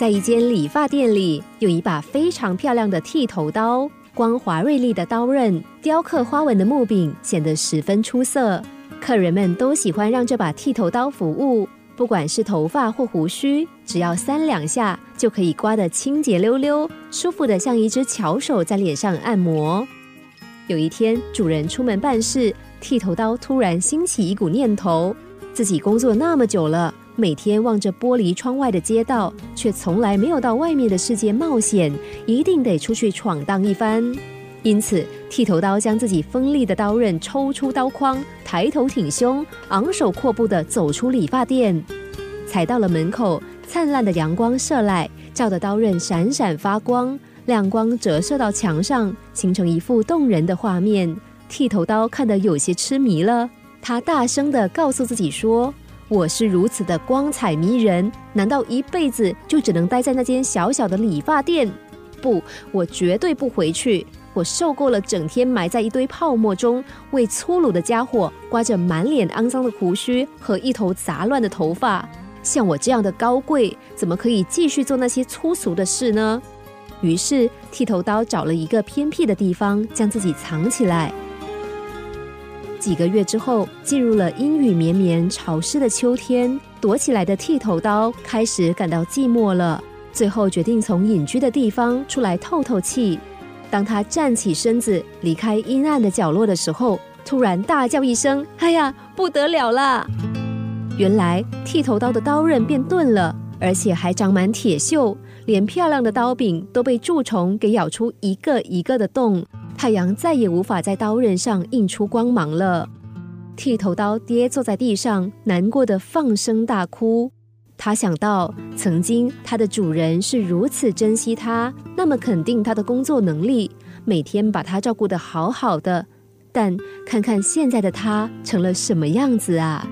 在一间理发店里，有一把非常漂亮的剃头刀，光滑锐利的刀刃，雕刻花纹的木柄显得十分出色。客人们都喜欢让这把剃头刀服务，不管是头发或胡须，只要三两下就可以刮得清洁溜溜，舒服的像一只巧手在脸上按摩。有一天，主人出门办事，剃头刀突然兴起一股念头：自己工作那么久了。每天望着玻璃窗外的街道，却从来没有到外面的世界冒险，一定得出去闯荡一番。因此，剃头刀将自己锋利的刀刃抽出刀框，抬头挺胸，昂首阔步地走出理发店。踩到了门口，灿烂的阳光射来，照得刀刃闪闪发光，亮光折射到墙上，形成一幅动人的画面。剃头刀看得有些痴迷了，他大声地告诉自己说。我是如此的光彩迷人，难道一辈子就只能待在那间小小的理发店？不，我绝对不回去。我受够了整天埋在一堆泡沫中，为粗鲁的家伙刮着满脸肮脏的胡须和一头杂乱的头发。像我这样的高贵，怎么可以继续做那些粗俗的事呢？于是，剃头刀找了一个偏僻的地方，将自己藏起来。几个月之后，进入了阴雨绵绵、潮湿的秋天，躲起来的剃头刀开始感到寂寞了。最后决定从隐居的地方出来透透气。当他站起身子离开阴暗的角落的时候，突然大叫一声：“哎呀，不得了啦！”原来剃头刀的刀刃变钝了，而且还长满铁锈，连漂亮的刀柄都被蛀虫给咬出一个一个的洞。太阳再也无法在刀刃上映出光芒了。剃头刀跌坐在地上，难过的放声大哭。他想到，曾经他的主人是如此珍惜他，那么肯定他的工作能力，每天把他照顾的好好的。但看看现在的他成了什么样子啊！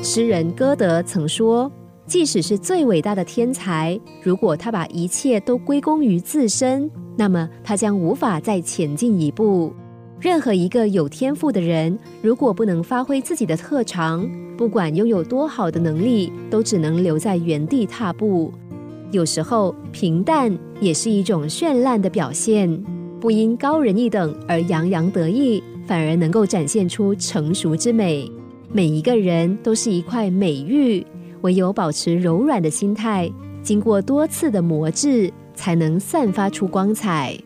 诗人歌德曾说。即使是最伟大的天才，如果他把一切都归功于自身，那么他将无法再前进一步。任何一个有天赋的人，如果不能发挥自己的特长，不管拥有多好的能力，都只能留在原地踏步。有时候，平淡也是一种绚烂的表现。不因高人一等而洋洋得意，反而能够展现出成熟之美。每一个人都是一块美玉。唯有保持柔软的心态，经过多次的磨制，才能散发出光彩。